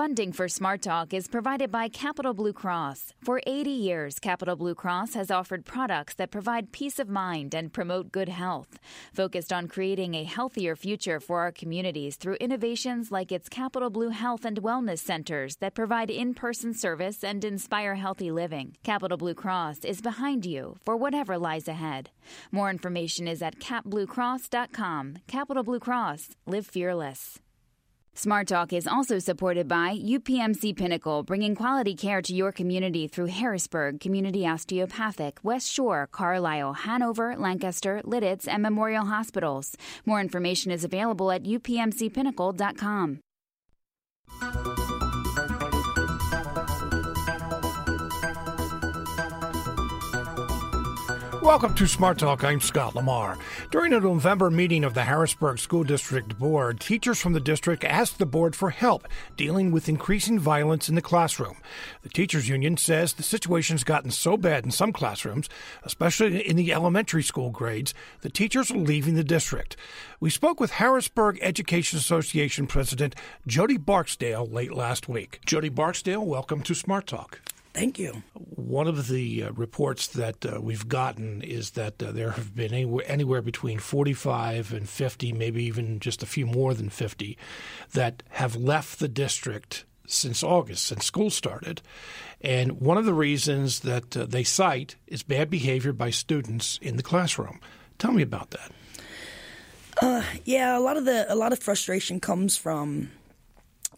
Funding for Smart Talk is provided by Capital Blue Cross. For 80 years, Capital Blue Cross has offered products that provide peace of mind and promote good health. Focused on creating a healthier future for our communities through innovations like its Capital Blue Health and Wellness Centers that provide in person service and inspire healthy living. Capital Blue Cross is behind you for whatever lies ahead. More information is at capbluecross.com. Capital Blue Cross. Live fearless. Smart Talk is also supported by UPMC Pinnacle, bringing quality care to your community through Harrisburg Community Osteopathic, West Shore, Carlisle, Hanover, Lancaster, Lititz, and Memorial Hospitals. More information is available at upmcpinnacle.com. Welcome to Smart Talk. I'm Scott Lamar. During a November meeting of the Harrisburg School District Board, teachers from the district asked the board for help dealing with increasing violence in the classroom. The teachers union says the situation's gotten so bad in some classrooms, especially in the elementary school grades, the teachers are leaving the district. We spoke with Harrisburg Education Association President Jody Barksdale late last week. Jody Barksdale, welcome to Smart Talk. Thank you. One of the uh, reports that uh, we've gotten is that uh, there have been anywhere, anywhere, between 45 and 50, maybe even just a few more than 50, that have left the district since August, since school started. And one of the reasons that uh, they cite is bad behavior by students in the classroom. Tell me about that. Uh, yeah, a lot of the a lot of frustration comes from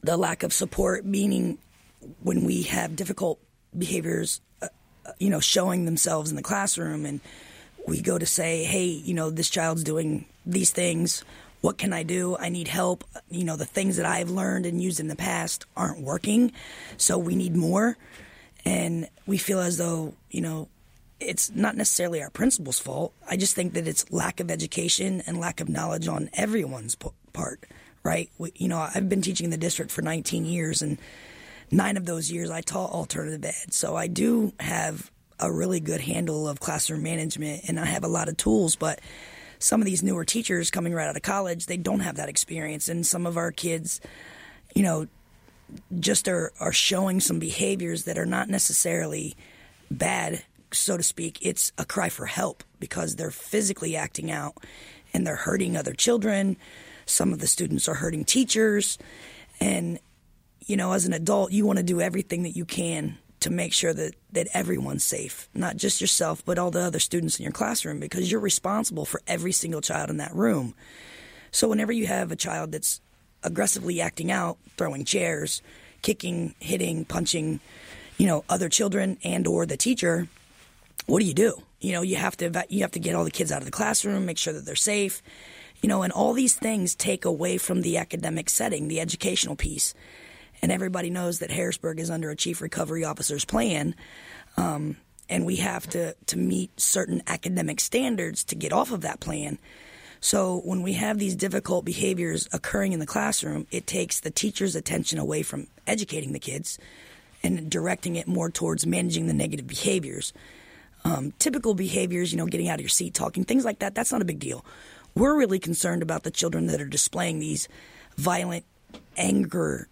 the lack of support, meaning when we have difficult behaviors, uh, uh, you know, showing themselves in the classroom, and we go to say, hey, you know, this child's doing these things. What can I do? I need help. You know, the things that I've learned and used in the past aren't working, so we need more. And we feel as though, you know, it's not necessarily our principal's fault. I just think that it's lack of education and lack of knowledge on everyone's part, right? We, you know, I've been teaching in the district for 19 years, and nine of those years I taught alternative ed. So I do have a really good handle of classroom management and I have a lot of tools, but some of these newer teachers coming right out of college, they don't have that experience. And some of our kids, you know, just are, are showing some behaviors that are not necessarily bad, so to speak. It's a cry for help because they're physically acting out and they're hurting other children. Some of the students are hurting teachers. And you know, as an adult, you want to do everything that you can to make sure that, that everyone's safe, not just yourself, but all the other students in your classroom, because you're responsible for every single child in that room. So whenever you have a child that's aggressively acting out, throwing chairs, kicking, hitting, punching, you know, other children and or the teacher, what do you do? You know, you have to you have to get all the kids out of the classroom, make sure that they're safe. You know, and all these things take away from the academic setting, the educational piece and everybody knows that Harrisburg is under a chief recovery officer's plan. Um, and we have to, to meet certain academic standards to get off of that plan. So when we have these difficult behaviors occurring in the classroom, it takes the teacher's attention away from educating the kids and directing it more towards managing the negative behaviors. Um, typical behaviors, you know, getting out of your seat, talking, things like that, that's not a big deal. We're really concerned about the children that are displaying these violent anger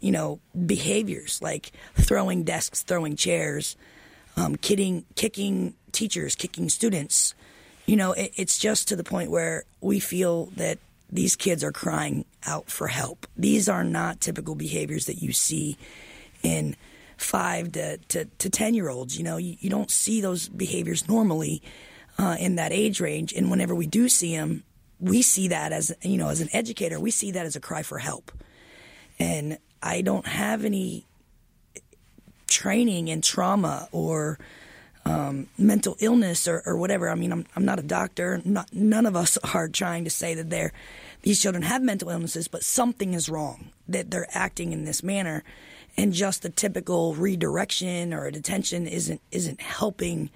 you know, behaviors like throwing desks, throwing chairs, um, kidding, kicking teachers, kicking students. You know, it, it's just to the point where we feel that these kids are crying out for help. These are not typical behaviors that you see in five to, to, to 10 year olds. You know, you, you, don't see those behaviors normally uh, in that age range. And whenever we do see them, we see that as, you know, as an educator, we see that as a cry for help. And I don't have any training in trauma or um, mental illness or, or, whatever. I mean, I'm, I'm not a doctor. Not, none of us are trying to say that they're, these children have mental illnesses, but something is wrong that they're acting in this manner. And just the typical redirection or a detention isn't isn't helping,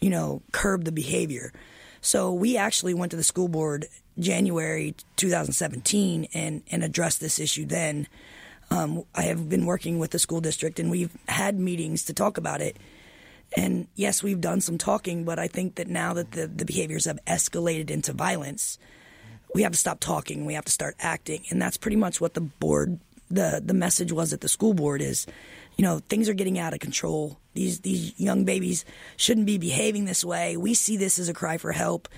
you know, curb the behavior. So we actually went to the school board January 2017 and and addressed this issue then. Um, I have been working with the school district, and we've had meetings to talk about it. And yes, we've done some talking, but I think that now that the, the behaviors have escalated into violence, we have to stop talking. We have to start acting, and that's pretty much what the board the the message was at the school board is, you know, things are getting out of control. These these young babies shouldn't be behaving this way. We see this as a cry for help.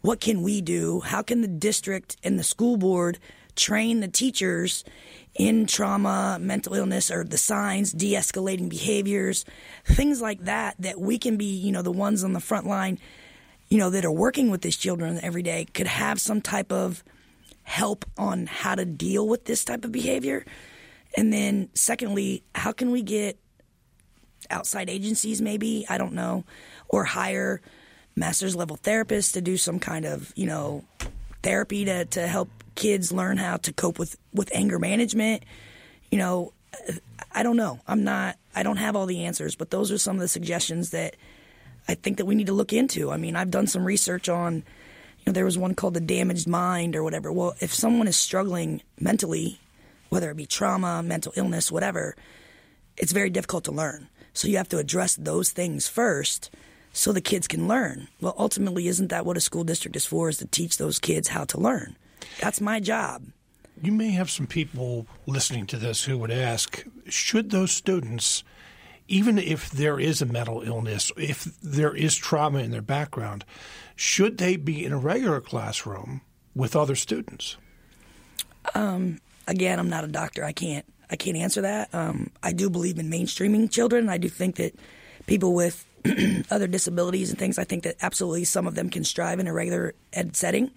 What can we do? How can the district and the school board train the teachers in trauma, mental illness, or the signs, de escalating behaviors, things like that, that we can be, you know, the ones on the front line, you know, that are working with these children every day could have some type of help on how to deal with this type of behavior. And then, secondly, how can we get outside agencies, maybe, I don't know, or hire master's level therapists to do some kind of, you know, therapy to, to help kids learn how to cope with, with anger management. You know, I don't know. I'm not, I don't have all the answers, but those are some of the suggestions that I think that we need to look into. I mean, I've done some research on, you know, there was one called the damaged mind or whatever. Well, if someone is struggling mentally, whether it be trauma, mental illness, whatever, it's very difficult to learn. So you have to address those things first so the kids can learn. Well, ultimately, isn't that what a school district is for? Is to teach those kids how to learn. That's my job. You may have some people listening to this who would ask should those students, even if there is a mental illness, if there is trauma in their background, should they be in a regular classroom with other students? Um, again, I'm not a doctor. I can't. I can't answer that. Um, I do believe in mainstreaming children. I do think that people with other disabilities and things, I think that absolutely some of them can strive in a regular ed setting.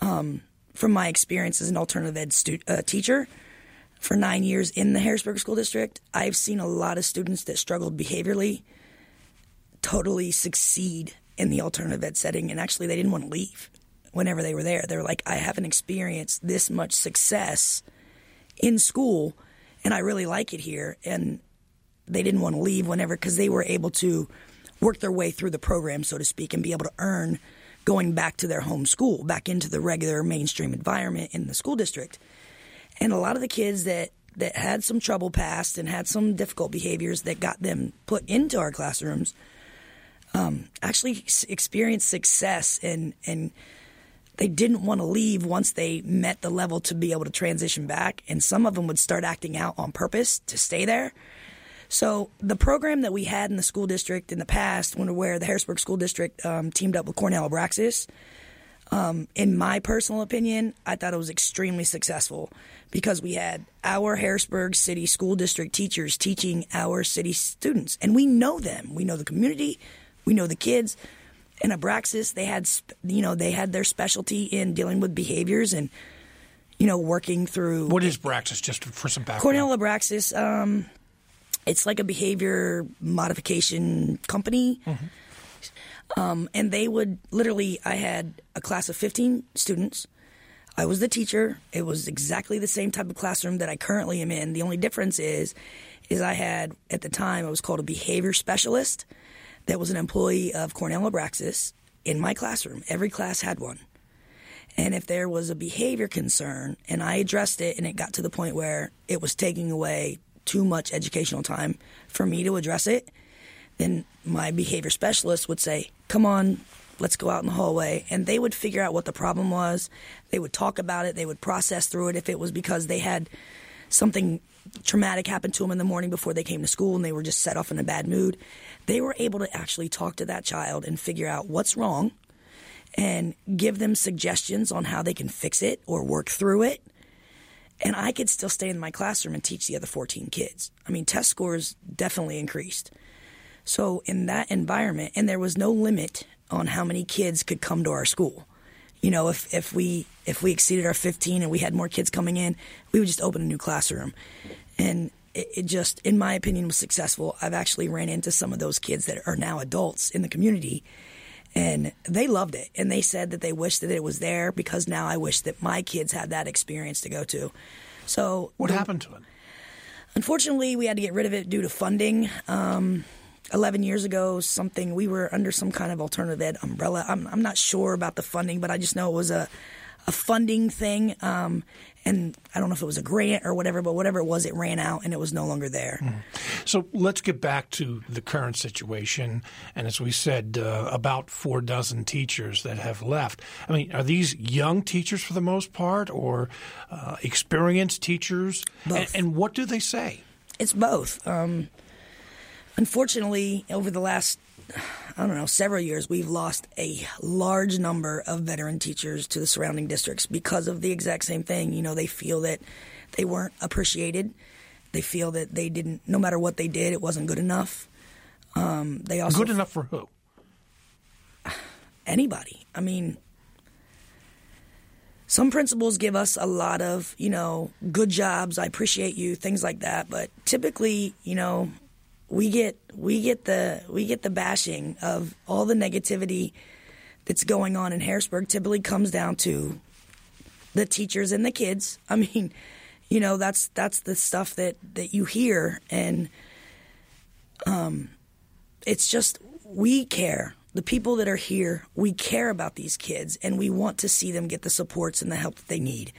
Um, from my experience as an alternative ed stu- uh, teacher for nine years in the Harrisburg School District, I've seen a lot of students that struggled behaviorally totally succeed in the alternative ed setting, and actually they didn't want to leave whenever they were there. They were like, I haven't experienced this much success in school, and I really like it here. And they didn't want to leave whenever because they were able to work their way through the program, so to speak, and be able to earn going back to their home school, back into the regular mainstream environment in the school district. And a lot of the kids that that had some trouble past and had some difficult behaviors that got them put into our classrooms um, actually experienced success and and they didn't want to leave once they met the level to be able to transition back and some of them would start acting out on purpose to stay there so the program that we had in the school district in the past, when where the Harrisburg School District um, teamed up with Cornell Abraxas, um, in my personal opinion, I thought it was extremely successful because we had our Harrisburg City School District teachers teaching our city students, and we know them. We know the community, we know the kids. And Abraxas, they had you know they had their specialty in dealing with behaviors and you know working through. What is Abraxas? Just for some background. Cornell Abraxas. Um, it's like a behavior modification company. Mm-hmm. Um, and they would literally, I had a class of 15 students. I was the teacher. It was exactly the same type of classroom that I currently am in. The only difference is, is I had at the time I was called a behavior specialist. That was an employee of Cornell Abraxas in my classroom. Every class had one. And if there was a behavior concern and I addressed it and it got to the point where it was taking away too much educational time for me to address it, then my behavior specialist would say, Come on, let's go out in the hallway. And they would figure out what the problem was. They would talk about it. They would process through it if it was because they had something traumatic happen to them in the morning before they came to school and they were just set off in a bad mood. They were able to actually talk to that child and figure out what's wrong and give them suggestions on how they can fix it or work through it and I could still stay in my classroom and teach the other 14 kids. I mean, test scores definitely increased. So in that environment, and there was no limit on how many kids could come to our school. You know, if, if we if we exceeded our 15 and we had more kids coming in, we would just open a new classroom. And it, it just, in my opinion, was successful. I've actually ran into some of those kids that are now adults in the community and they loved it. And they said that they wish that it was there because now i wish that my kids had that experience to go to. So what the, happened to it? Unfortunately we had to get rid of it due to funding. Um, 11 years ago something we were under some kind of alternative ed umbrella. I'm, I'm not sure about the funding but i just know it was a a funding thing. Um, and I don't know if it was a grant or whatever, but whatever it was, it ran out and it was no longer there. Mm. So let's get back to the current situation. And as we said, uh, about four dozen teachers that have left. I mean, are these young teachers for the most part or uh, experienced teachers? Both. And, and, what do they say? It's both. Um, unfortunately, over the last I don't know, several years, we've lost a large number of veteran teachers to the surrounding districts because of the exact same thing. You know, they feel that they weren't appreciated. They feel that they didn't, no matter what they did, it wasn't good enough. Um, they also good enough for who? Anybody. I mean, some principals give us a lot of, you know, good jobs. I appreciate you, things like that. But typically, you know, we get we get the we get the bashing of all the negativity that's going on in Harrisburg typically comes down to the teachers and the kids. I mean, you know, that's that's the stuff that that you hear and um it's just we care. The people that are here, we care about these kids and we want to see them get the supports and the help that they need.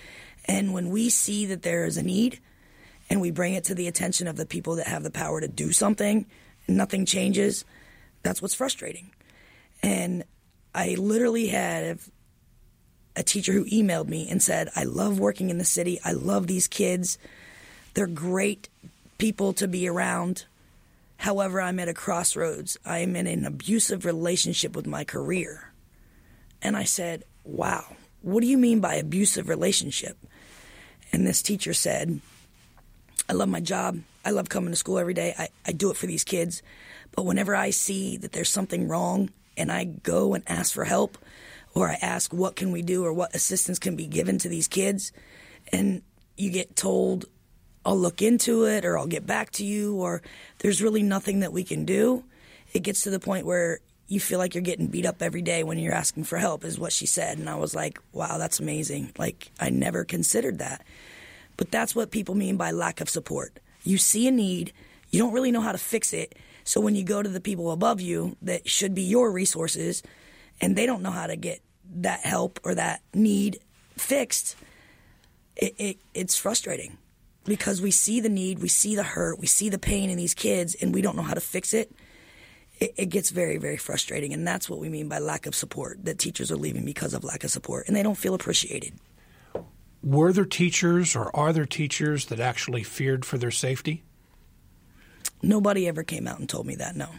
And when we see that there is a need, and we bring it to the attention of the people that have the power to do something, nothing changes, that's what's frustrating. And I literally had a teacher who emailed me and said, I love working in the city. I love these kids. They're great people to be around. However, I'm at a crossroads. I'm in an abusive relationship with my career. And I said, Wow, what do you mean by abusive relationship? And this teacher said, I love my job. I love coming to school every day. I, I do it for these kids. But whenever I see that there's something wrong and I go and ask for help or I ask what can we do or what assistance can be given to these kids and you get told I'll look into it or I'll get back to you or there's really nothing that we can do, it gets to the point where you feel like you're getting beat up every day when you're asking for help is what she said and I was like, "Wow, that's amazing." Like I never considered that. But that's what people mean by lack of support. You see a need, you don't really know how to fix it. So when you go to the people above you that should be your resources and they don't know how to get that help or that need fixed, it, it, it's frustrating because we see the need, we see the hurt, we see the pain in these kids, and we don't know how to fix it. It, it gets very, very frustrating. And that's what we mean by lack of support that teachers are leaving because of lack of support and they don't feel appreciated were there teachers or are there teachers that actually feared for their safety? Nobody ever came out and told me that, no.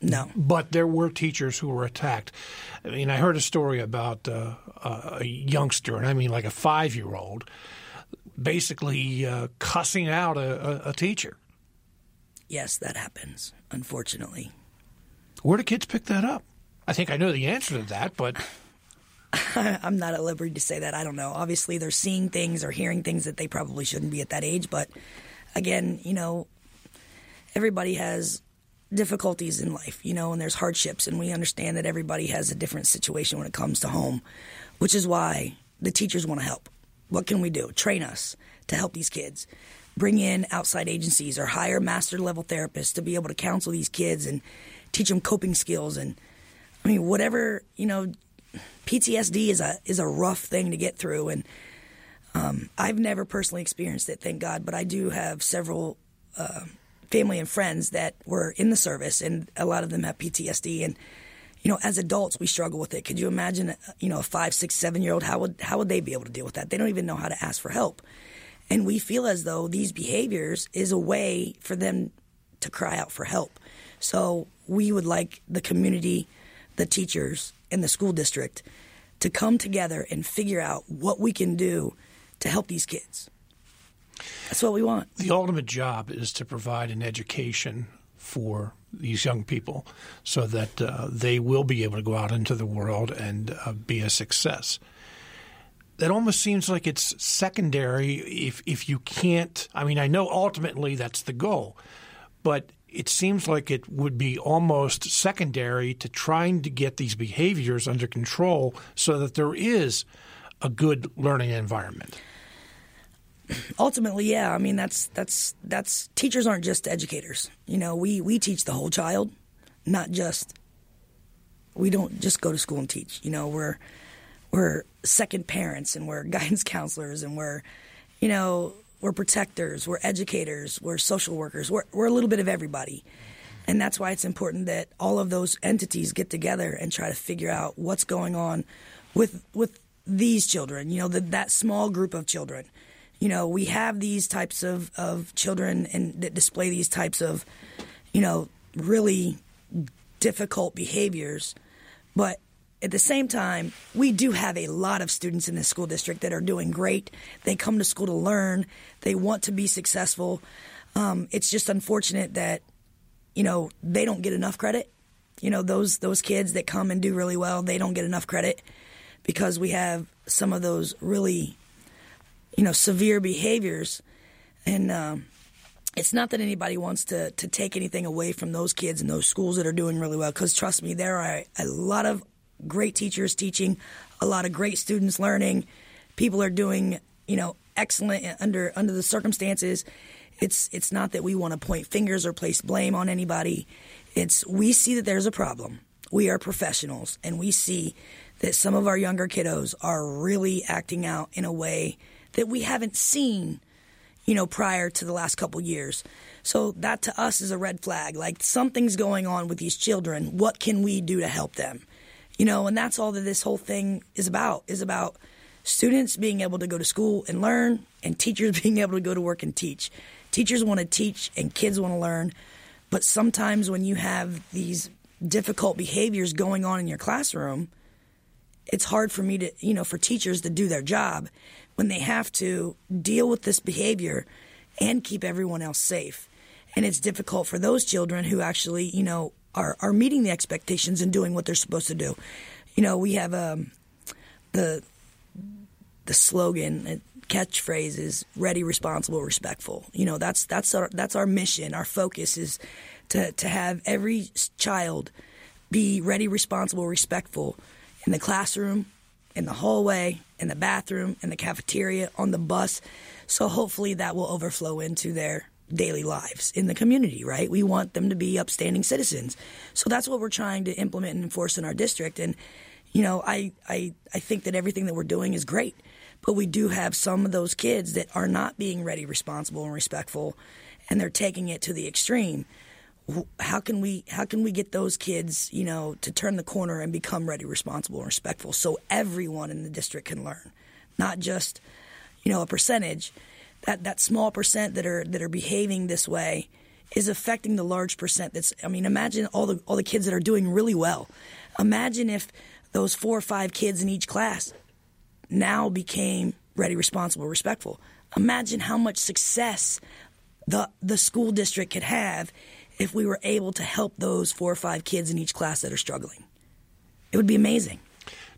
No. But there were teachers who were attacked. I mean, I heard a story about uh, a youngster, and I mean like a five year old, basically uh, cussing out a, a, a teacher. Yes, that happens, unfortunately. Where do kids pick that up? I think I know the answer to that, but. I'm not at liberty to say that. I don't know. Obviously, they're seeing things or hearing things that they probably shouldn't be at that age. But again, you know, everybody has difficulties in life, you know, and there's hardships, and we understand that everybody has a different situation when it comes to home, which is why the teachers want to help. What can we do? Train us to help these kids. Bring in outside agencies or hire master level therapists to be able to counsel these kids and teach them coping skills and I mean whatever, you know, PTSD is a is a rough thing to get through, and um, I've never personally experienced it, thank God. But I do have several uh, family and friends that were in the service, and a lot of them have PTSD. And you know, as adults, we struggle with it. Could you imagine, you know, a five, six, seven year old? How would how would they be able to deal with that? They don't even know how to ask for help, and we feel as though these behaviors is a way for them to cry out for help. So we would like the community, the teachers, in the school district to come together and figure out what we can do to help these kids. That's what we want. The ultimate job is to provide an education for these young people so that uh, they will be able to go out into the world and uh, be a success. That almost seems like it's secondary if if you can't. I mean, I know ultimately that's the goal, but it seems like it would be almost secondary to trying to get these behaviors under control so that there is a good learning environment. Ultimately, yeah. I mean, that's that's that's teachers aren't just educators. You know, we we teach the whole child, not just we don't just go to school and teach. You know, we're we're second parents and we're guidance counselors and we're, you know, we're protectors, we're educators, we're social workers, we're, we're a little bit of everybody. And that's why it's important that all of those entities get together and try to figure out what's going on with with these children, you know, the, that small group of children. You know, we have these types of, of children and that display these types of, you know, really difficult behaviors. But at the same time, we do have a lot of students in this school district that are doing great. They come to school to learn, they want to be successful. Um, it's just unfortunate that, you know, they don't get enough credit. You know, those those kids that come and do really well, they don't get enough credit because we have some of those really, you know, severe behaviors. And um, it's not that anybody wants to, to take anything away from those kids and those schools that are doing really well, because trust me, there are a lot of great teachers teaching, a lot of great students learning. People are doing, you know, excellent under under the circumstances. It's it's not that we want to point fingers or place blame on anybody. It's we see that there's a problem. We are professionals and we see that some of our younger kiddos are really acting out in a way that we haven't seen, you know, prior to the last couple years. So that to us is a red flag. Like something's going on with these children. What can we do to help them? You know, and that's all that this whole thing is about. Is about students being able to go to school and learn, and teachers being able to go to work and teach. Teachers want to teach, and kids want to learn. But sometimes when you have these difficult behaviors going on in your classroom, it's hard for me to, you know, for teachers to do their job when they have to deal with this behavior and keep everyone else safe. And it's difficult for those children who actually, you know, are, are meeting the expectations and doing what they're supposed to do. You know, we have um, the the slogan uh, catchphrase is ready, responsible, respectful. You know, that's that's our that's our mission. Our focus is to to have every child be ready, responsible, respectful in the classroom, in the hallway, in the bathroom, in the cafeteria, on the bus. So hopefully that will overflow into their daily lives in the community, right? We want them to be upstanding citizens. So that's what we're trying to implement and enforce in our district. And, you know, I, I, I think that everything that we're doing is great. But we do have some of those kids that are not being ready, responsible, and respectful, and they're taking it to the extreme how can we how can we get those kids you know to turn the corner and become ready responsible and respectful so everyone in the district can learn not just you know a percentage that that small percent that are that are behaving this way is affecting the large percent that's i mean imagine all the all the kids that are doing really well imagine if those four or five kids in each class now became ready responsible respectful imagine how much success the the school district could have if we were able to help those four or five kids in each class that are struggling. It would be amazing.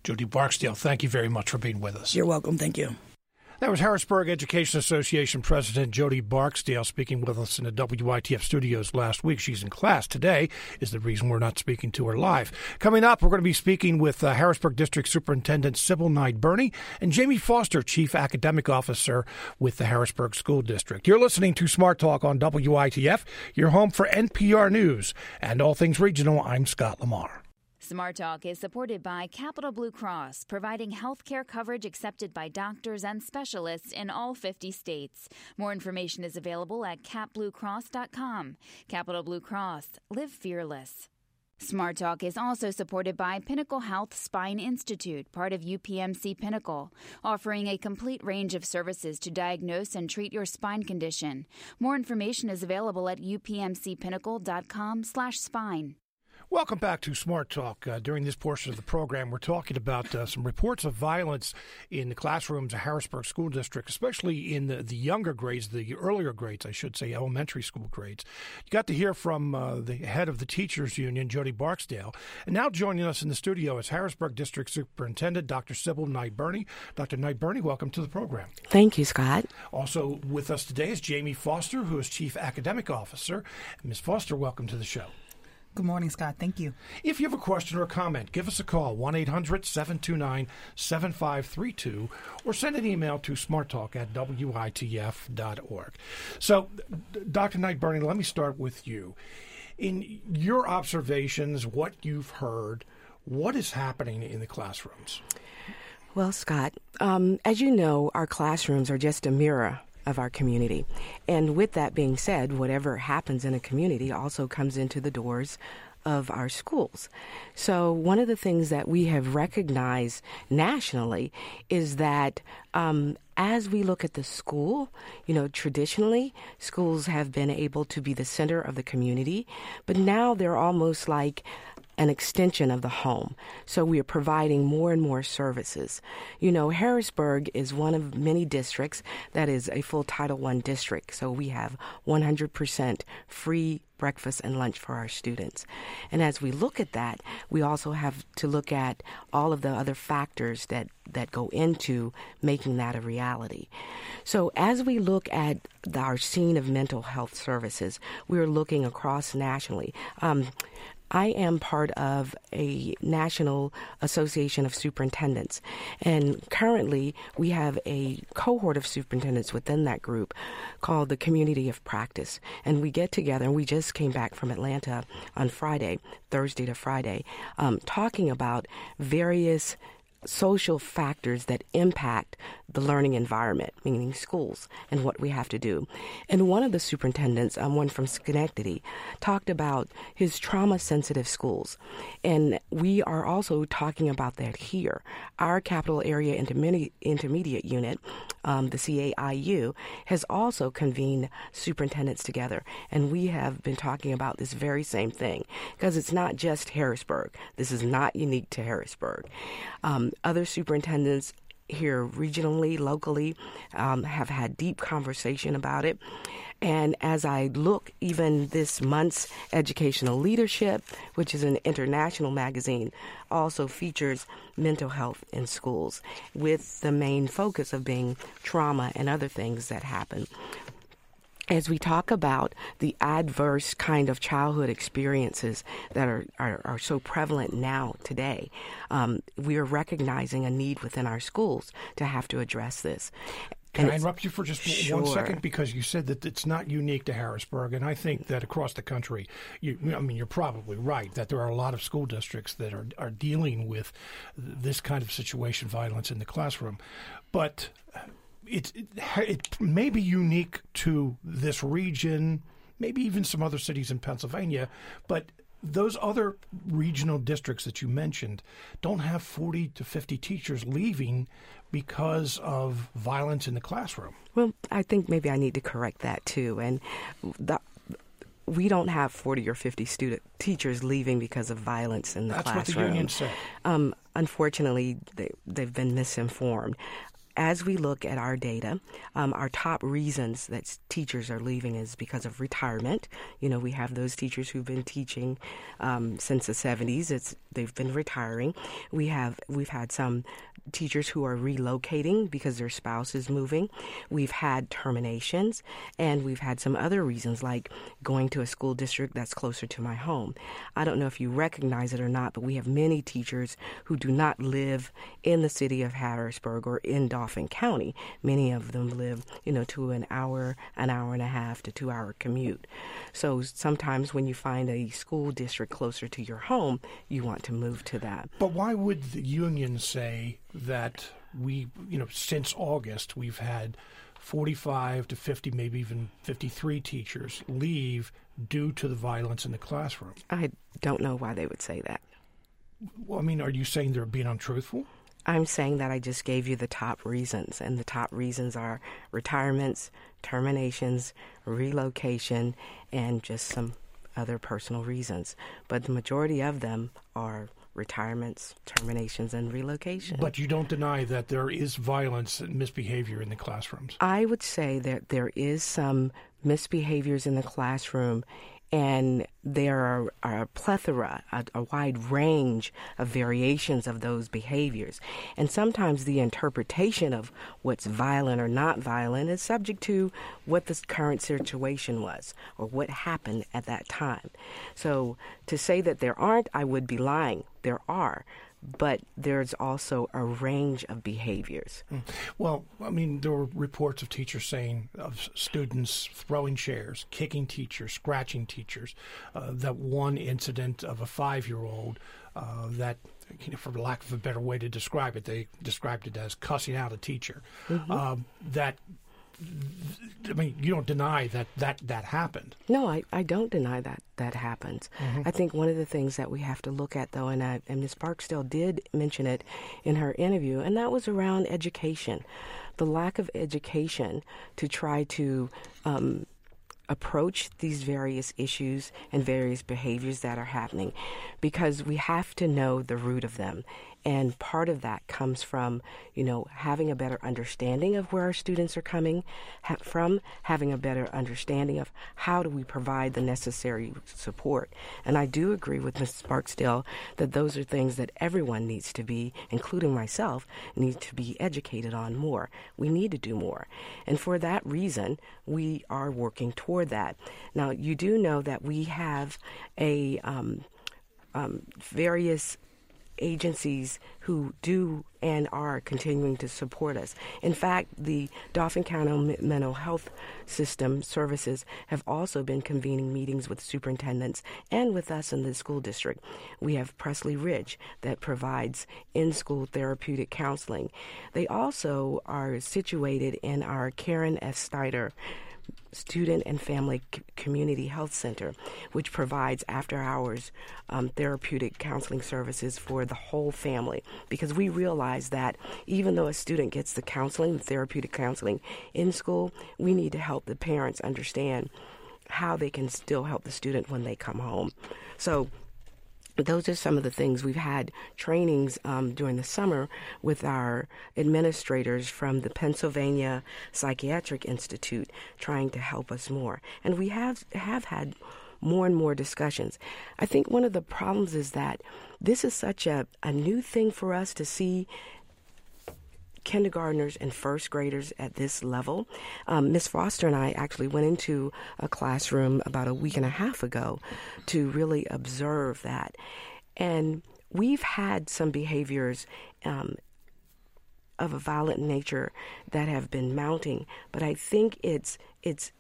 Jody Barksdale, thank you very much for being with us. You're welcome. Thank you. That was Harrisburg Education Association President Jody Barksdale speaking with us in the WITF studios last week. She's in class today, is the reason we're not speaking to her live. Coming up, we're going to be speaking with uh, Harrisburg District Superintendent Sybil Knight Burney and Jamie Foster, Chief Academic Officer with the Harrisburg School District. You're listening to Smart Talk on WITF, your home for NPR News and all things regional. I'm Scott Lamar. Smart Talk is supported by Capital Blue Cross, providing health care coverage accepted by doctors and specialists in all 50 states. More information is available at capbluecross.com. Capital Blue Cross, live fearless. Smart Talk is also supported by Pinnacle Health Spine Institute, part of UPMC Pinnacle, offering a complete range of services to diagnose and treat your spine condition. More information is available at upmcpinnacle.com/spine. Welcome back to Smart Talk. Uh, during this portion of the program, we're talking about uh, some reports of violence in the classrooms of Harrisburg School District, especially in the, the younger grades, the earlier grades, I should say, elementary school grades. You got to hear from uh, the head of the Teachers Union, Jody Barksdale. And now joining us in the studio is Harrisburg District Superintendent Dr. Sybil Knight Burney. Dr. Knight Burney, welcome to the program. Thank you, Scott. Also with us today is Jamie Foster, who is Chief Academic Officer. Ms. Foster, welcome to the show. Good morning, Scott. Thank you. If you have a question or a comment, give us a call, 1 800 729 7532, or send an email to smarttalk at witf.org. So, Dr. Knight Burney, let me start with you. In your observations, what you've heard, what is happening in the classrooms? Well, Scott, um, as you know, our classrooms are just a mirror of our community. And with that being said, whatever happens in a community also comes into the doors of our schools. So, one of the things that we have recognized nationally is that um, as we look at the school, you know, traditionally schools have been able to be the center of the community, but now they're almost like an extension of the home. So we are providing more and more services. You know, Harrisburg is one of many districts that is a full Title I district. So we have 100% free breakfast and lunch for our students. And as we look at that, we also have to look at all of the other factors that, that go into making that a reality. So as we look at our scene of mental health services, we're looking across nationally. Um, I am part of a national association of superintendents, and currently we have a cohort of superintendents within that group called the Community of Practice. And we get together, and we just came back from Atlanta on Friday, Thursday to Friday, um, talking about various social factors that impact the learning environment, meaning schools, and what we have to do. And one of the superintendents, um, one from Schenectady, talked about his trauma sensitive schools. And we are also talking about that here. Our capital area intermediate, intermediate unit, um, the CAIU, has also convened superintendents together. And we have been talking about this very same thing because it's not just Harrisburg. This is not unique to Harrisburg. Um, other superintendents here regionally, locally, um, have had deep conversation about it. And as I look, even this month's Educational Leadership, which is an international magazine, also features mental health in schools with the main focus of being trauma and other things that happen as we talk about the adverse kind of childhood experiences that are, are, are so prevalent now today, um, we are recognizing a need within our schools to have to address this. Can I interrupt you for just sure. one second because you said that it's not unique to Harrisburg, and I think that across the country, you, I mean, you're probably right that there are a lot of school districts that are are dealing with this kind of situation, violence in the classroom, but it, it, it may be unique to this region, maybe even some other cities in Pennsylvania, but those other regional districts that you mentioned don't have 40 to 50 teachers leaving because of violence in the classroom. Well, I think maybe I need to correct that too. And the, we don't have 40 or 50 student teachers leaving because of violence in the That's classroom. That's what the union said. Um, unfortunately, they, they've been misinformed as we look at our data, um, our top reasons that teachers are leaving is because of retirement. You know, we have those teachers who've been teaching um, since the 70s. It's they've been retiring. We have we've had some teachers who are relocating because their spouse is moving. We've had terminations, and we've had some other reasons like going to a school district that's closer to my home. I don't know if you recognize it or not, but we have many teachers who do not live in the city of Harrisburg or in Dauphin County. Many of them live, you know, to an hour, an hour and a half to two hour commute. So sometimes when you find a school district closer to your home, you want to move to that. But why would the union say that we, you know, since August, we've had 45 to 50, maybe even 53 teachers leave due to the violence in the classroom? I don't know why they would say that. Well, I mean, are you saying they're being untruthful? I'm saying that I just gave you the top reasons, and the top reasons are retirements, terminations, relocation, and just some other personal reasons. But the majority of them are retirements, terminations, and relocation. But you don't deny that there is violence and misbehavior in the classrooms. I would say that there is some misbehaviors in the classroom and there are, are a plethora, a, a, wide range of variations of those behaviors. And sometimes the interpretation of what's violent or not violent is subject to what the current situation was or what happened at that time. So to say that there aren't, I would be lying. There are but there's also a range of behaviors. Hmm. Well, I mean, there were reports of teachers saying of students throwing chairs, kicking teachers, scratching teachers. Uh, that one incident of a five-year-old uh, that you know, for lack of a better way to describe it, they described it as cussing out a teacher. Mm-hmm. Um, that I mean, you don't deny that that, that happened. No, I, I don't deny that that happens. Mm-hmm. I think one of the things that we have to look at, though, and, I, and Ms. Barksdale did mention it in her interview, and that was around education. The lack of education to try to um, approach these various issues and various behaviors that are happening because we have to know the root of them. And part of that comes from, you know, having a better understanding of where our students are coming ha- from, having a better understanding of how do we provide the necessary support. And I do agree with Ms. Barksdale that those are things that everyone needs to be, including myself, needs to be educated on more. We need to do more. And for that reason, we are working toward that. Now, you do know that we have a um, um, various agencies who do and are continuing to support us. In fact, the Dauphin County Mental Health System services have also been convening meetings with superintendents and with us in the school district. We have Pressley Ridge that provides in school therapeutic counseling. They also are situated in our Karen F. Snyder Student and Family C- Community Health Center, which provides after hours um, therapeutic counseling services for the whole family. Because we realize that even though a student gets the counseling, the therapeutic counseling in school, we need to help the parents understand how they can still help the student when they come home. So those are some of the things we've had trainings um, during the summer with our administrators from the Pennsylvania Psychiatric Institute trying to help us more. And we have have had more and more discussions. I think one of the problems is that this is such a, a new thing for us to see kindergartners and first graders at this level. Um, Miss Foster and I actually went into a classroom about a week and a half ago to really observe that. And we've had some behaviors um, of a violent nature that have been mounting, but I think it's it's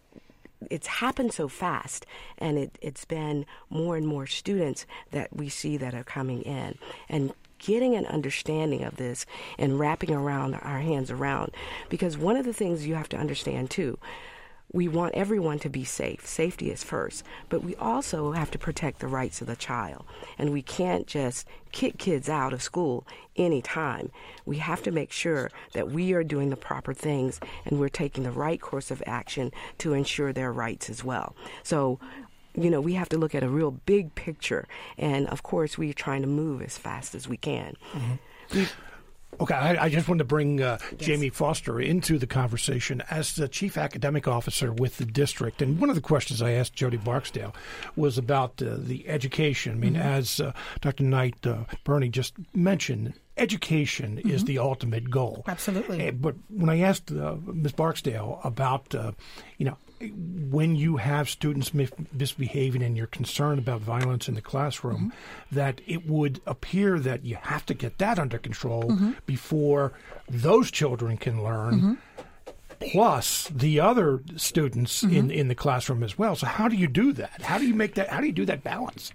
it's happened so fast and it, it's been more and more students that we see that are coming in and getting an understanding of this and wrapping around our hands around. Because one of the things you have to understand too, we want everyone to be safe. Safety is first. But we also have to protect the rights of the child. And we can't just kick kids out of school anytime. We have to make sure that we are doing the proper things and we're taking the right course of action to ensure their rights as well. So you know, we have to look at a real big picture. And of course, we're trying to move as fast as we can. Mm-hmm. Okay, I, I, just wanted to bring uh, yes. Jamie Foster into the conversation as the chief academic officer with the district. And one of the questions I asked Jody Barksdale was about uh, the education. I mean, mm-hmm. as uh, Dr. Knight uh, Burney just mentioned, education mm-hmm. is the ultimate goal. Absolutely. but when I asked uh, Ms. Barksdale about, uh, you know, when you have students misbehaving and you're concerned about violence in the classroom, mm-hmm. that it would appear that you have to get that under control mm-hmm. before those children can learn. Mm-hmm. Plus the other students in, mm-hmm. in the classroom as well. So how do you do that? How do you make that? How do you do that balance?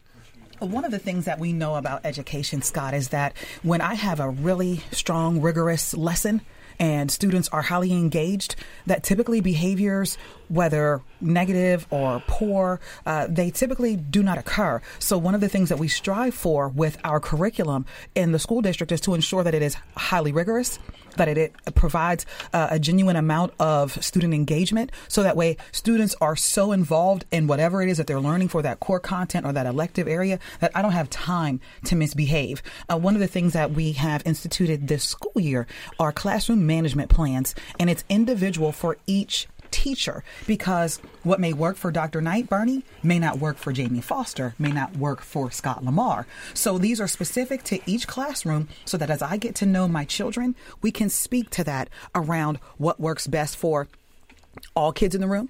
One of the things that we know about education, Scott, is that when I have a really strong, rigorous lesson, and students are highly engaged, that typically behaviors, whether negative or poor, uh, they typically do not occur. So, one of the things that we strive for with our curriculum in the school district is to ensure that it is highly rigorous that it, provides uh, a genuine amount of student engagement so that way students are so involved in whatever it is that they're learning for that core content or that elective area that I don't have time to misbehave. Uh, one of the things that we have instituted this school year are classroom management plans, and it's individual for each teacher because what may work for Dr. Knight Burney may not work for Jamie Foster, may not work for Scott Lamar. So these are specific to each classroom so that as I get to know my children, we can speak to that around what works best for all kids in the room.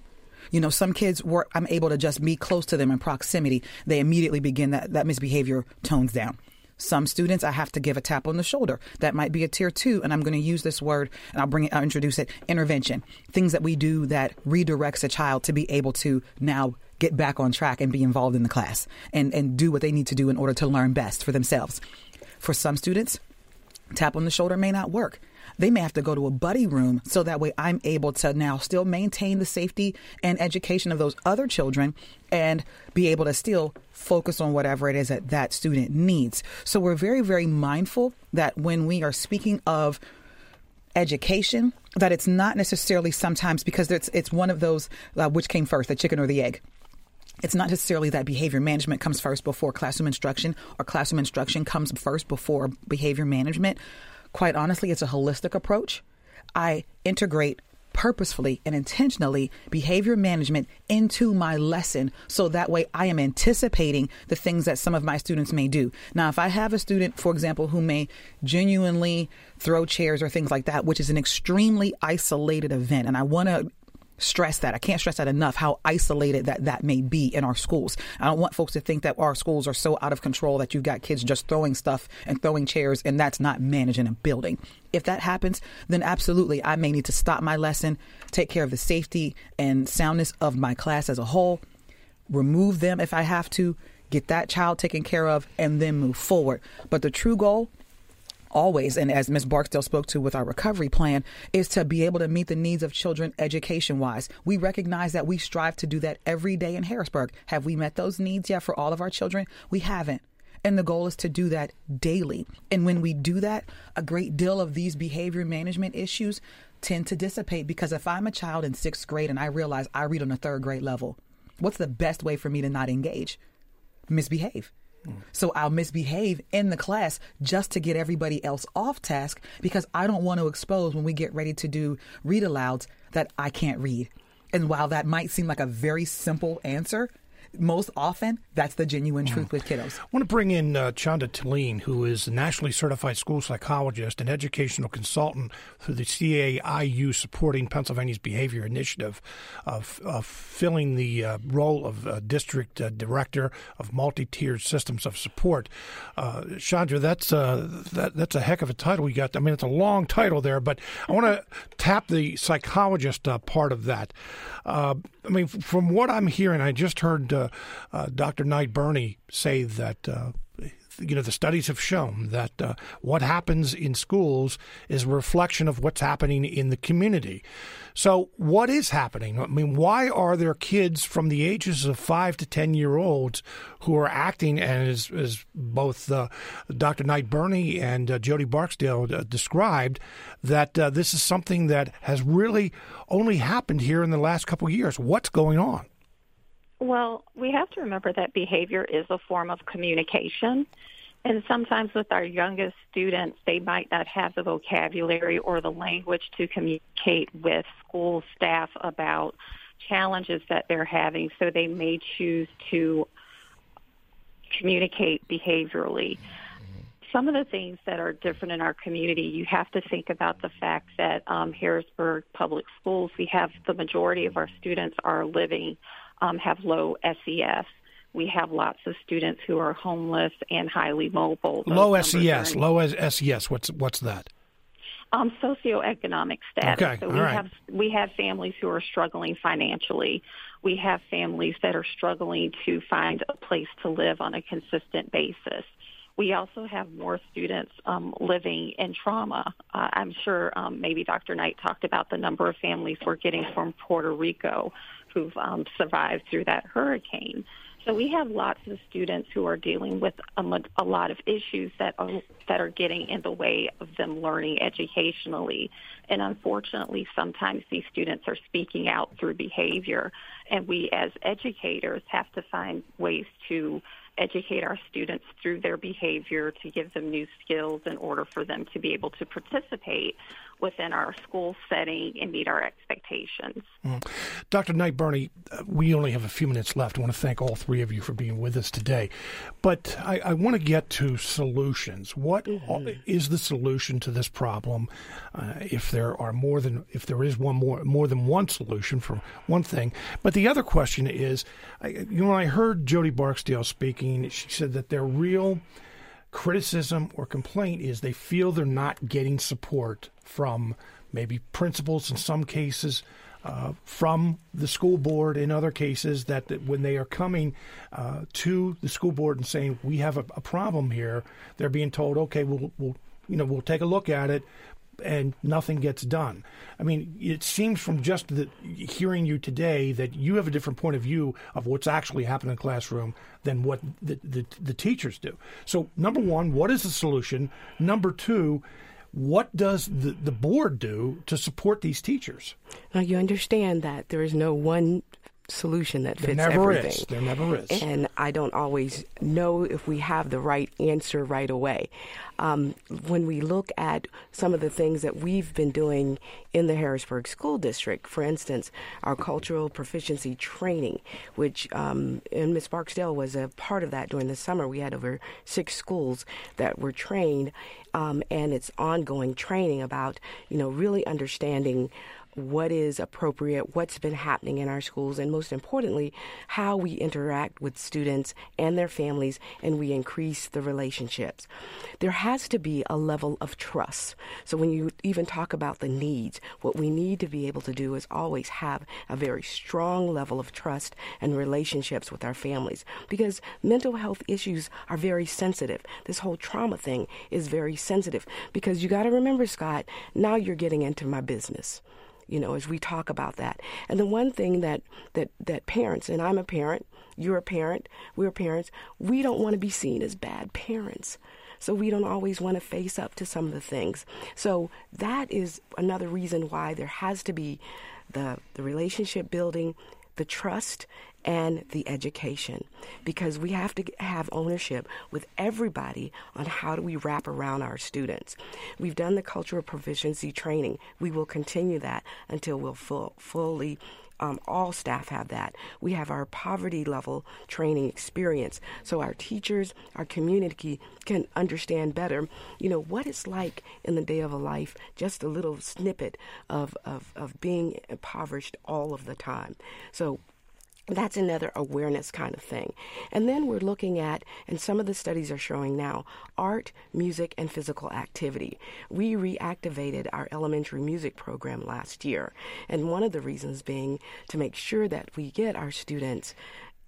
You know, some kids were I'm able to just be close to them in proximity. They immediately begin that that misbehavior tones down. Some students, I have to give a tap on the shoulder. That might be a tier two, and I'm going to use this word and I'll bring it, I'll introduce it intervention. Things that we do that redirects a child to be able to now get back on track and be involved in the class and, and do what they need to do in order to learn best for themselves. For some students, tap on the shoulder may not work they may have to go to a buddy room so that way I'm able to now still maintain the safety and education of those other children and be able to still focus on whatever it is that that student needs. So we're very, very mindful that when we are speaking of education, that it's not necessarily sometimes because it's it's one of those uh, which came first, the chicken or the egg. It's not necessarily that behavior management comes first before classroom instruction or classroom instruction comes first before behavior management. Quite honestly, it's a holistic approach. I integrate purposefully and intentionally behavior management into my lesson so that way I am anticipating the things that some of my students may do. Now, if I have a student, for example, who may genuinely throw chairs or things like that, which is an extremely isolated event, and I want to stress that. I can't stress that enough how isolated that that may be in our schools. I don't want folks to think that our schools are so out of control that you've got kids just throwing stuff and throwing chairs and that's not managing a building. If that happens, then absolutely I may need to stop my lesson, take care of the safety and soundness of my class as a whole, remove them if I have to, get that child taken care of and then move forward. But the true goal always, and as Ms. Barksdale spoke to with our recovery plan, is to be able to meet the needs of children education wise. We recognize that we strive to do that every day in Harrisburg. Have we met those needs yet for all of our children? We haven't. And the goal is to do that daily. And when we do that, a great deal of these behavior management issues tend to dissipate because if I'm a child in sixth grade and I realize I read on a third grade level, what's the best way for me to not engage? Misbehave. So I'll misbehave in the class just to get everybody else off task because I don't want to expose when we get ready to do read alouds that I can't read. And while that might seem like a very simple answer, most often that's the genuine truth mm. with kiddos. I want to bring in uh, Chanda Tilleen, who is a nationally certified school psychologist and educational consultant through the CAIU supporting Pennsylvania's behavior initiative of, of filling the uh, role of uh, district uh, director of multi-tiered systems of support. Uh, Chandra, that's uh, that, that's a heck of a title you got. I mean, it's a long title there, but I want to tap the psychologist uh, part of that. I mean, from what I'm hearing, I just heard uh, uh, Dr. Knight Burney say that. Uh, you know, the studies have shown that uh, what happens in schools is a reflection of what's happening in the community. So, what is happening? I mean, why are there kids from the ages of five to 10 year olds who are acting as, as both uh, Dr. Knight Burney and uh, Jody Barksdale uh, described, that uh, this is something that has really only happened here in the last couple of years? What's going on? Well, we have to remember that behavior is a form of communication. And sometimes with our youngest students, they might not have the vocabulary or the language to communicate with school staff about challenges that they're having. So they may choose to communicate behaviorally. Some of the things that are different in our community, you have to think about the fact that um, Harrisburg Public Schools, we have the majority of our students are living um, have low SES. We have lots of students who are homeless and highly mobile. Those low SES, low SES. What's what's that? Um, socioeconomic status. Okay. So we right. have we have families who are struggling financially. We have families that are struggling to find a place to live on a consistent basis. We also have more students um, living in trauma. Uh, I'm sure um, maybe Dr. Knight talked about the number of families we're getting from Puerto Rico who've um, survived through that hurricane. So we have lots of students who are dealing with a, a lot of issues that are that are getting in the way of them learning educationally. And unfortunately, sometimes these students are speaking out through behavior, and we as educators have to find ways to educate our students through their behavior to give them new skills in order for them to be able to participate within our school setting and meet our expectations. Mm. Dr. Knight Burney, uh, we only have a few minutes left. I want to thank all three of you for being with us today. But I, I want to get to solutions. What mm-hmm. is the solution to this problem? Uh, if there are more than if there is one more more than one solution for one thing. But the other question is, I, you know, I heard Jody Barksdale speaking. She said that they're real criticism or complaint is they feel they're not getting support from maybe principals in some cases, uh, from the school board in other cases that, that when they are coming uh, to the school board and saying we have a, a, problem here, they're being told, okay, we'll, we'll you know we'll take a look at it, and nothing gets done. I mean, it seems from just the, hearing you today that you have a different point of view of what's actually happening in the classroom than what the, the, the teachers do. So, number one, what is the solution? Number two, what does the, the board do to support these teachers? Now, you understand that there is no one solution that fits there never everything. Is. There never is. And I don't always know if we have the right answer right away. Um, when we look at some of the things that we've been doing in the Harrisburg School District, for instance, our cultural proficiency training, which um, and Ms. Barksdale was a part of that during the summer. We had over six schools that were trained, um, and it's ongoing training about you know really understanding what is appropriate, what's been happening in our schools, and most importantly, how we interact with students and their families and we increase the relationships. There has to be a level of trust. So when you even talk about the needs, what we need to be able to do is always have a very strong level of trust and relationships with our families because mental health issues are very sensitive. This whole trauma thing is very sensitive because you got to remember, Scott, now you're getting into my business you know, as we talk about that. And the one thing that, that, that parents, and I'm a parent, you're a parent, we're parents, we don't want to be seen as bad parents. So we don't always want to face up to some of the things. So that is another reason why there has to be the, the relationship building, the trust, and the education because we have to have ownership with everybody on how do we wrap around our students. We've done the cultural proficiency training. We will continue that until we'll full, fully um, all staff have that. We have our poverty level training experience, so our teachers, our community can understand better, you know, what it's like in the day of a life, just a little snippet of, of, of being impoverished all of the time. So that's another awareness kind of thing. And then we're looking at, and some of the studies are showing now, art, music, and physical activity. We reactivated our elementary music program last year, and one of the reasons being to make sure that we get our students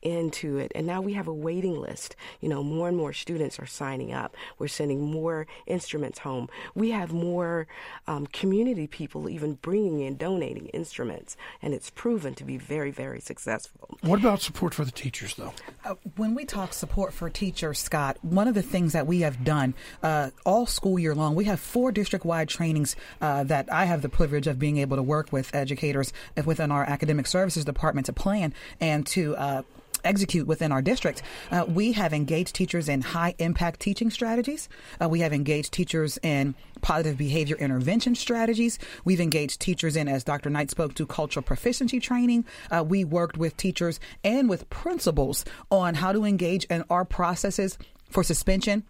into it. And now we have a waiting list. You know, more and more students are signing up. We're sending more instruments home. We have more um, community people even bringing in, donating instruments. And it's proven to be very, very successful. What about support for the teachers, though? Uh, when we talk support for teachers, Scott, one of the things that we have done uh, all school year long, we have four district wide trainings uh, that I have the privilege of being able to work with educators within our academic services department to plan and to uh, execute within our district. Uh, we have engaged teachers in high impact teaching strategies. Uh, we have engaged teachers in positive behavior intervention strategies. We've engaged teachers in, as Dr. Knight spoke to, cultural proficiency training. Uh, we worked with teachers and with principals on how to engage in our processes for suspension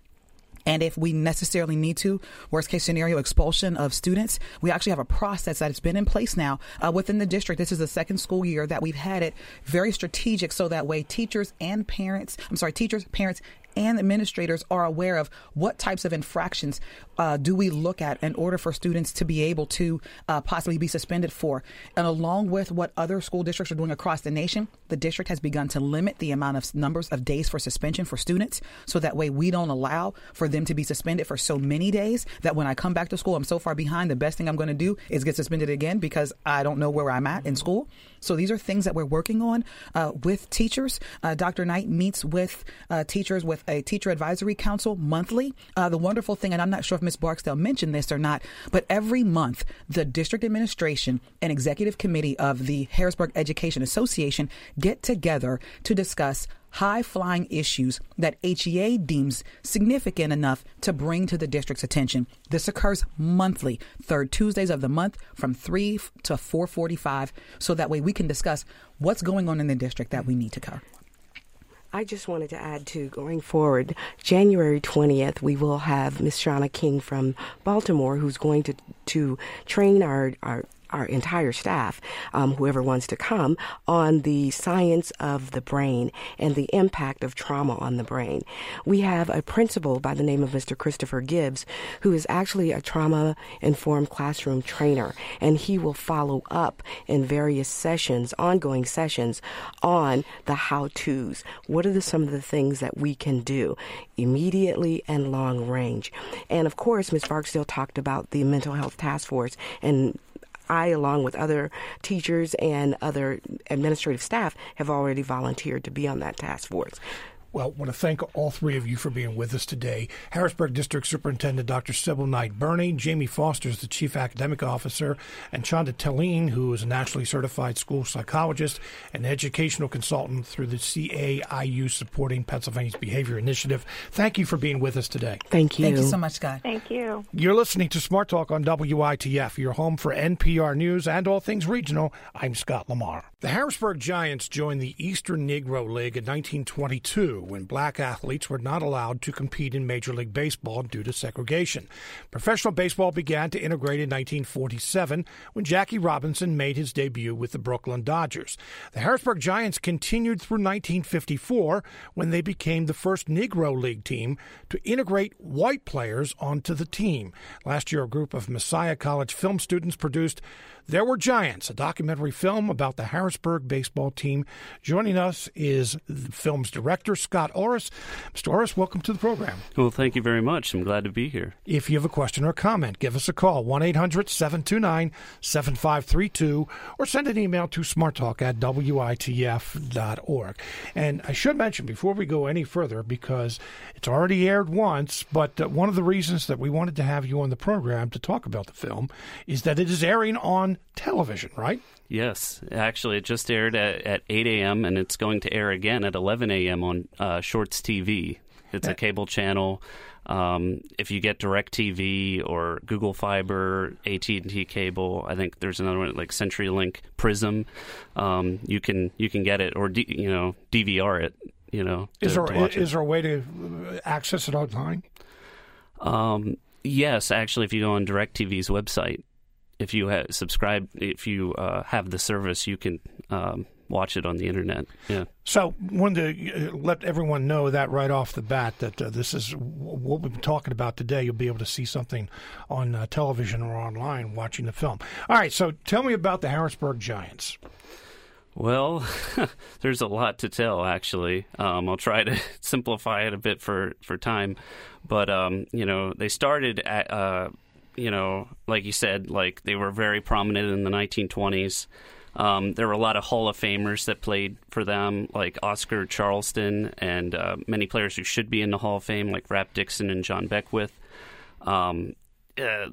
and if we necessarily need to, worst case scenario, expulsion of students, we actually have a process that has been in place now uh, within the district. This is the second school year that we've had it very strategic so that way teachers and parents, I'm sorry, teachers, parents, and administrators are aware of what types of infractions uh, do we look at in order for students to be able to uh, possibly be suspended for. And along with what other school districts are doing across the nation, the district has begun to limit the amount of numbers of days for suspension for students. So that way we don't allow for them to be suspended for so many days that when I come back to school, I'm so far behind. The best thing I'm going to do is get suspended again because I don't know where I'm at in school. So these are things that we're working on uh, with teachers. Uh, Dr. Knight meets with uh, teachers with a teacher advisory council monthly. Uh, the wonderful thing, and I'm not sure if Ms. Barksdale mentioned this or not, but every month the district administration and executive committee of the Harrisburg Education Association get together to discuss high flying issues that HEA deems significant enough to bring to the district's attention. This occurs monthly, third Tuesdays of the month from 3 to 4:45 so that way we can discuss what's going on in the district that we need to cover. I just wanted to add to going forward, January 20th, we will have Miss Shauna King from Baltimore who's going to, to train our, our our entire staff, um, whoever wants to come, on the science of the brain and the impact of trauma on the brain. We have a principal by the name of Mr. Christopher Gibbs, who is actually a trauma informed classroom trainer, and he will follow up in various sessions, ongoing sessions, on the how to's. What are the, some of the things that we can do immediately and long range? And of course, Ms. Barksdale talked about the mental health task force and I, along with other teachers and other administrative staff, have already volunteered to be on that task force. Well, I want to thank all three of you for being with us today. Harrisburg District Superintendent Dr. Sybil Knight Burney, Jamie Foster is the Chief Academic Officer, and Chanda Telene, who is a nationally certified school psychologist and educational consultant through the CAIU supporting Pennsylvania's Behavior Initiative. Thank you for being with us today. Thank you. Thank you so much, Scott. Thank you. You're listening to Smart Talk on WITF, your home for NPR News and all things regional. I'm Scott Lamar. The Harrisburg Giants joined the Eastern Negro League in 1922 when black athletes were not allowed to compete in Major League Baseball due to segregation. Professional baseball began to integrate in 1947 when Jackie Robinson made his debut with the Brooklyn Dodgers. The Harrisburg Giants continued through 1954 when they became the first Negro League team to integrate white players onto the team. Last year, a group of Messiah College film students produced there Were Giants, a documentary film about the Harrisburg baseball team. Joining us is the film's director, Scott Orris. Mr. Orris, welcome to the program. Well, thank you very much. I'm glad to be here. If you have a question or comment, give us a call, 1 800 729 7532, or send an email to smarttalk at witf.org. And I should mention before we go any further, because it's already aired once, but uh, one of the reasons that we wanted to have you on the program to talk about the film is that it is airing on television, right? Yes, actually, it just aired at, at 8 a.m. and it's going to air again at 11 a.m. on uh, Shorts TV. It's a cable channel. Um, if you get DirecTV or Google Fiber, AT and T cable, I think there's another one like CenturyLink Prism. Um, you can you can get it or D, you know DVR it. You know, to, is there is it. there a way to access it online? Um, yes, actually, if you go on DirecTV's website, if you ha- subscribe, if you uh, have the service, you can um, watch it on the internet. Yeah. So, wanted to uh, let everyone know that right off the bat that uh, this is what we've been talking about today. You'll be able to see something on uh, television or online watching the film. All right, so tell me about the Harrisburg Giants. Well, there's a lot to tell, actually. Um, I'll try to simplify it a bit for, for time. But, um, you know, they started at, uh, you know, like you said, like they were very prominent in the 1920s. Um, there were a lot of Hall of Famers that played for them, like Oscar Charleston, and uh, many players who should be in the Hall of Fame, like Rap Dixon and John Beckwith. Um, uh,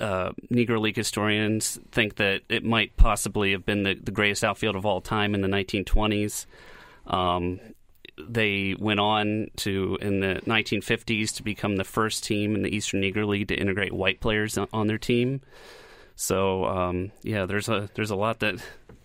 uh, Negro League historians think that it might possibly have been the, the greatest outfield of all time in the 1920s. Um, they went on to, in the 1950s, to become the first team in the Eastern Negro League to integrate white players on, their team. So, um, yeah, there's a there's a lot that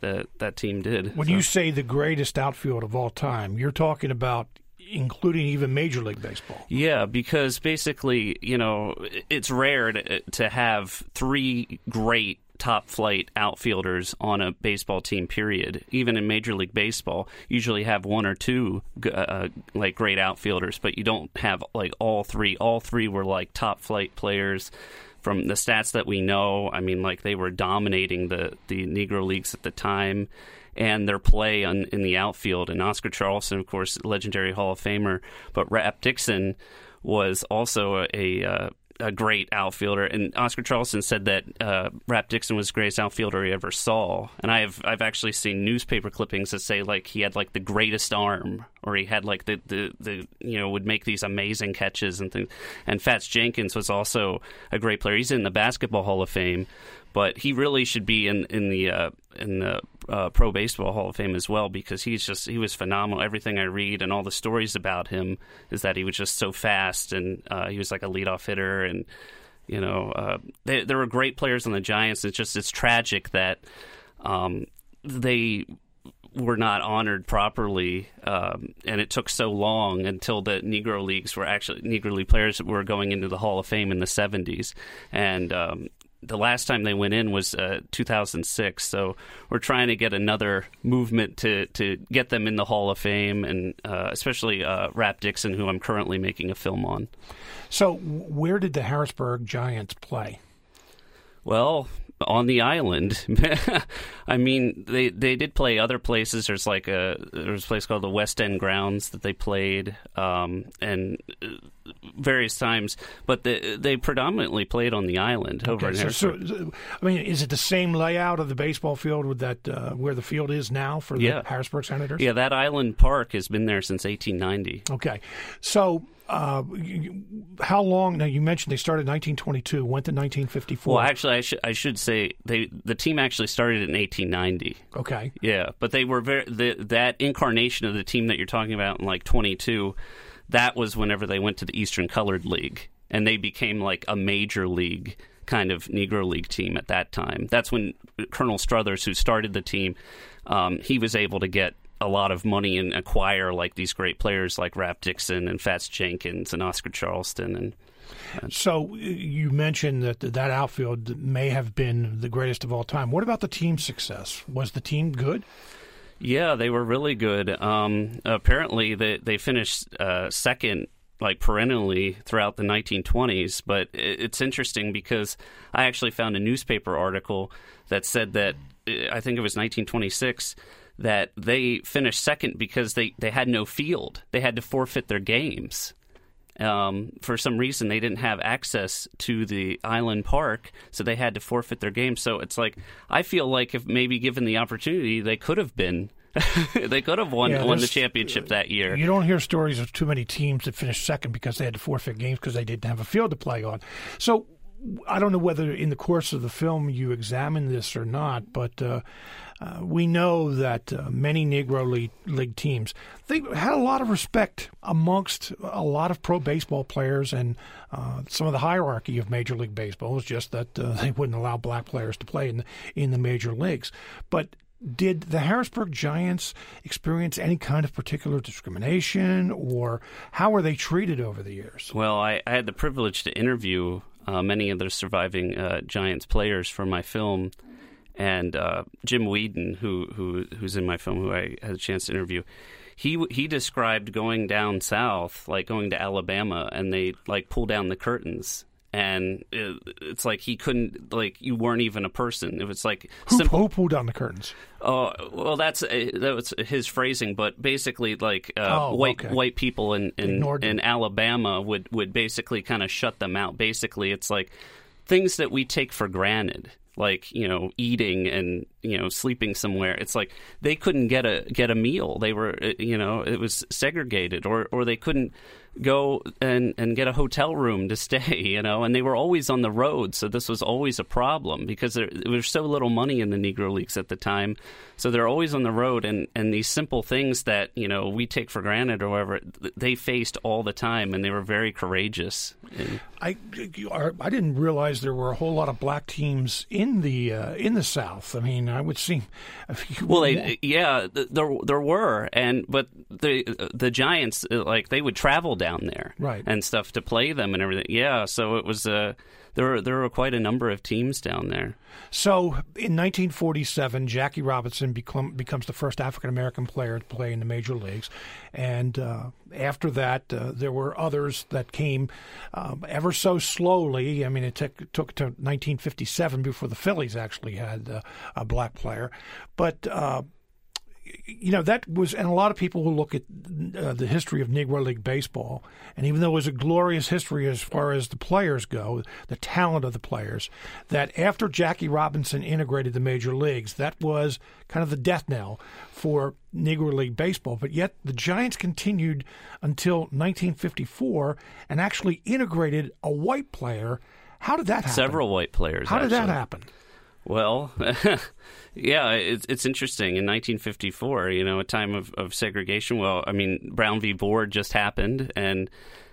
that that team did. When So- you say the greatest outfield of all time, you're talking about including even Major League Baseball. Yeah, because basically, you know, it's rare to, to have three great top flight outfielders on a baseball team period. Even in major league baseball usually have one or two uh, like great outfielders but you don't have like all three. All three were like top flight players. From the stats that we know i mean like they were dominating the the negro leagues at the time and their play on, in the outfield. And Oscar Charleston, of course, legendary Hall of Famer, but Rap Dixon was also a, a, uh, a great outfielder. And Oscar Charleston said that uh, Rap Dixon was the greatest outfielder he ever saw. And I've I've actually seen newspaper clippings that say like he had like the greatest arm, or he had like the the, the you know would make these amazing catches and things. And Fats Jenkins was also a great player. He's in the Basketball Hall of Fame, but he really should be in in the uh, in the uh, Pro Baseball Hall of Fame as well because he's just he was phenomenal. Everything I read and all the stories about him is that he was just so fast and uh, he was like a leadoff hitter and you know uh, they, there were great players on the Giants. It's just it's tragic that um, they were not honored properly, um, and it took so long until the Negro leagues were actually Negro league players were going into the Hall of Fame in the '70s, and um, the last time they went in was uh, 2006. So we're trying to get another movement to to get them in the Hall of Fame, and uh, especially uh, Rap Dixon, who I'm currently making a film on. So, where did the Harrisburg Giants play? Well, on the island. I mean, they they did play other places. There's like a there's a place called the West End Grounds that they played, um, and uh, various times. But they they predominantly played on the island over okay, in so, so, I mean, is it the same layout of the baseball field with that uh, where the field is now for the yeah. Harrisburg Senators? Yeah, that island park has been there since 1890. Okay, so uh, how long? Now you mentioned they started in 1922, went to 1954. Well, actually, I should I should say they the team actually started in 1890. Okay. Yeah, but they were very the, that incarnation of the team that you're talking about in like 22. That was whenever they went to the Eastern Colored League, and they became like a major league kind of Negro League team at that time. That's when Colonel Strothers, who started the team, um, he was able to get a lot of money and acquire like these great players like Rap Dixon and Fats Jenkins and Oscar Charleston and. So you mentioned that that outfield may have been the greatest of all time. What about the team success? Was the team good? Yeah, they were really good. Um, apparently, they they finished uh, second like perennially throughout the 1920s. But it's interesting because I actually found a newspaper article that said that I think it was 1926 that they finished second because they, they had no field. They had to forfeit their games. Um, for some reason, they didn't have access to the island park, so they had to forfeit their games. So it's like I feel like if maybe given the opportunity, they could have been. they could have won yeah, won the championship that year. You don't hear stories of too many teams that finished second because they had to forfeit games because they didn't have a field to play on. So I don't know whether in the course of the film you examine this or not, but uh, uh, we know that uh, many Negro League, League, teams they had a lot of respect amongst a lot of pro baseball players and uh, some of the hierarchy of Major League Baseball was just that uh, they wouldn't allow black players to play in the, in the major leagues. But did the Harrisburg Giants experience any kind of particular discrimination, or how were they treated over the years? Well, I, I had the privilege to interview uh, many of the surviving uh, Giants players for my film, and uh, Jim Whedon, who who who's in my film, who I had a chance to interview. He he described going down south, like going to Alabama, and they like pull down the curtains and it, it's like he couldn't like you weren't even a person. It was like who, simple. Who pulled down the curtains? Oh well, that's uh, that was his phrasing, but basically, like uh, oh, white okay. white people in in, in Alabama would would basically kind of shut them out. Basically, it's like things that we take for granted like you know eating and you know sleeping somewhere. It's like they couldn't get a get a meal. They were uh, you know it was segregated or or they couldn't go and, and get a hotel room to stay, you know, and they were always on the road, so this was always a problem because there, there was so little money in the Negro Leagues at the time. So they're always on the road, and, and these simple things that, you know, we take for granted or whatever, they faced all the time, and they were very courageous. And, I, I didn't realize there were a whole lot of black teams in the uh, in the South. I mean, I would see. Well, they, yeah, there there were, and but the the Giants like they would travel down there, right, and stuff to play them and everything. Yeah, so it was uh, there were there were quite a number of teams down there. So in 1947, Jackie Robinson become, becomes the first African American player to play in the major leagues, and uh, after that, uh, there were others that came um, ever so slowly. I mean, it took took to 1957 before the Phillies actually had uh, a black player, but uh, you know that was, and a lot of people who look at uh, the history of Negro League baseball, and even though it was a glorious history as far as the players go, the talent of the players, that after Jackie Robinson integrated the major leagues, that was kind of the death knell for Negro League baseball. But yet the Giants continued until 1954 and actually integrated a white player. How did that happen? Several white players. How actually. did that happen? Well, yeah, it's it's interesting. In 1954, you know, a time of, of segregation. Well, I mean, Brown v. Board just happened, and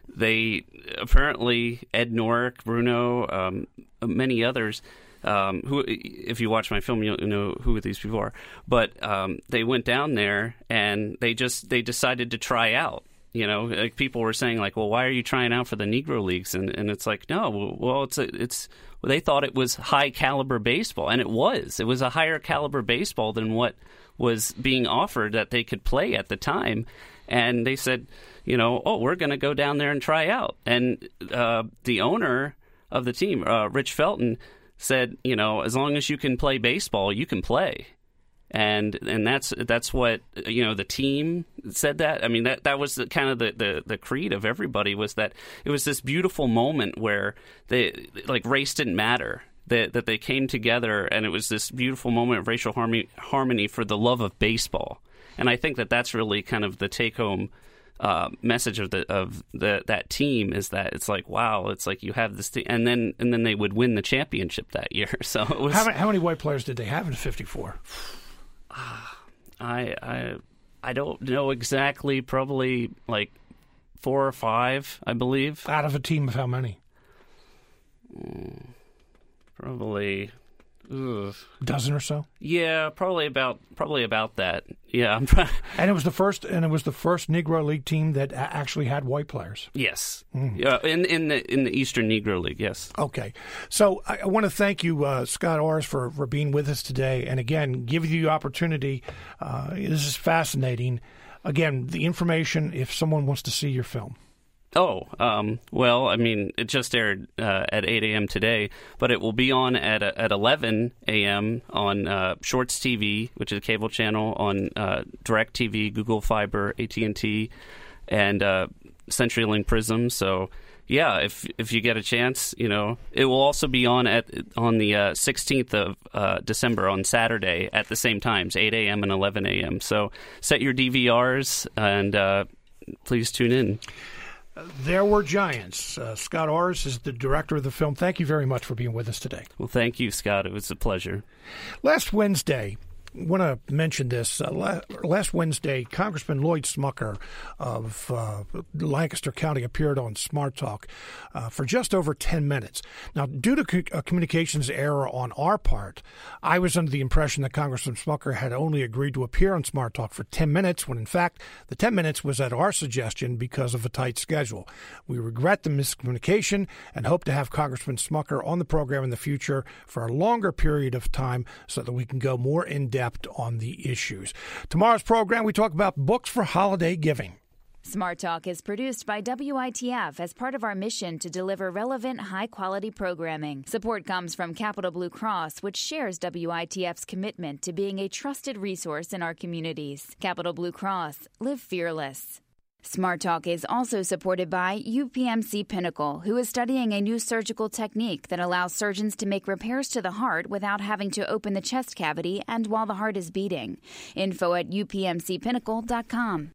they apparently Ed Norick, Bruno, um, many others. Um, who, if you watch my film, you'll know who these people are. But um, they went down there and they just they decided to try out. You know, like people were saying, like, "Well, why are you trying out for the Negro Leagues?" And and it's like, no, well, it's a, it's they thought it was high caliber baseball, and it was. It was a higher caliber baseball than what was being offered that they could play at the time. And they said, you know, oh, we're going to go down there and try out. And uh, the owner of the team, uh, Rich Felton, said, you know, as long as you can play baseball, you can play. And and that's that's what you know the team said that I mean that that was the, kind of the, the, the creed of everybody was that it was this beautiful moment where they like race didn't matter that that they came together and it was this beautiful moment of racial harmony harmony for the love of baseball and I think that that's really kind of the take home uh, message of the of the that team is that it's like wow, it's like you have this thing, and then and then they would win the championship that year. So was how many, how many white players did they have in '54? I I I don't know exactly. Probably like four or five, I believe. Out of a team of how many? Mm, probably Ugh. dozen or so. Yeah, probably about probably about that. Yeah, I'm trying. And it was the first, and it was the first Negro League team that actually had white players. Yes, mm. yeah, in in the in the Eastern Negro League. Yes. Okay, so I, I want to thank you, uh, Scott Orris, for for being with us today, and again, give you the opportunity. Uh, this is fascinating. Again, the information if someone wants to see your film. Oh, um, well, I mean, it just aired uh, at 8 a.m. today, but it will be on at uh, at 11 a.m. on uh, Shorts TV, which is a cable channel, on uh, Direct TV, Google Fiber, AT and T, and uh, CenturyLink Prism. So, yeah, if if you get a chance, you know, it will also be on at on the uh, 16th of uh, December on Saturday at the same times, 8 a.m. and 11 a.m. So, set your DVRs and uh, please tune in. There Were Giants. Uh, Scott Orris is the director of the film. Thank you very much for being with us today. Well, thank you, Scott. It was a pleasure. Last Wednesday, want to mention this. Uh, last Wednesday, Congressman Lloyd Smucker of uh, Lancaster County appeared on Smart Talk uh, for just over 10 minutes. Now, due to a communications error on our part, I was under the impression that Congressman Smucker had only agreed to appear on Smart Talk for 10 minutes, when in fact, the 10 minutes was at our suggestion because of a tight schedule. We regret the miscommunication and hope to have Congressman Smucker on the program in the future for a longer period of time so that we can go more in depth depth on the issues. Tomorrow's program, we talk about books for holiday giving. Smart Talk is produced by WITF as part of our mission to deliver relevant, high quality programming. Support comes from Capital Blue Cross, which shares WITF's commitment to being a trusted resource in our communities. Capital Blue Cross, live fearless. Smart Talk is also supported by UPMC Pinnacle, who is studying a new surgical technique that allows surgeons to make repairs to the heart without having to open the chest cavity and while the heart is beating. Info at upmcpinnacle.com.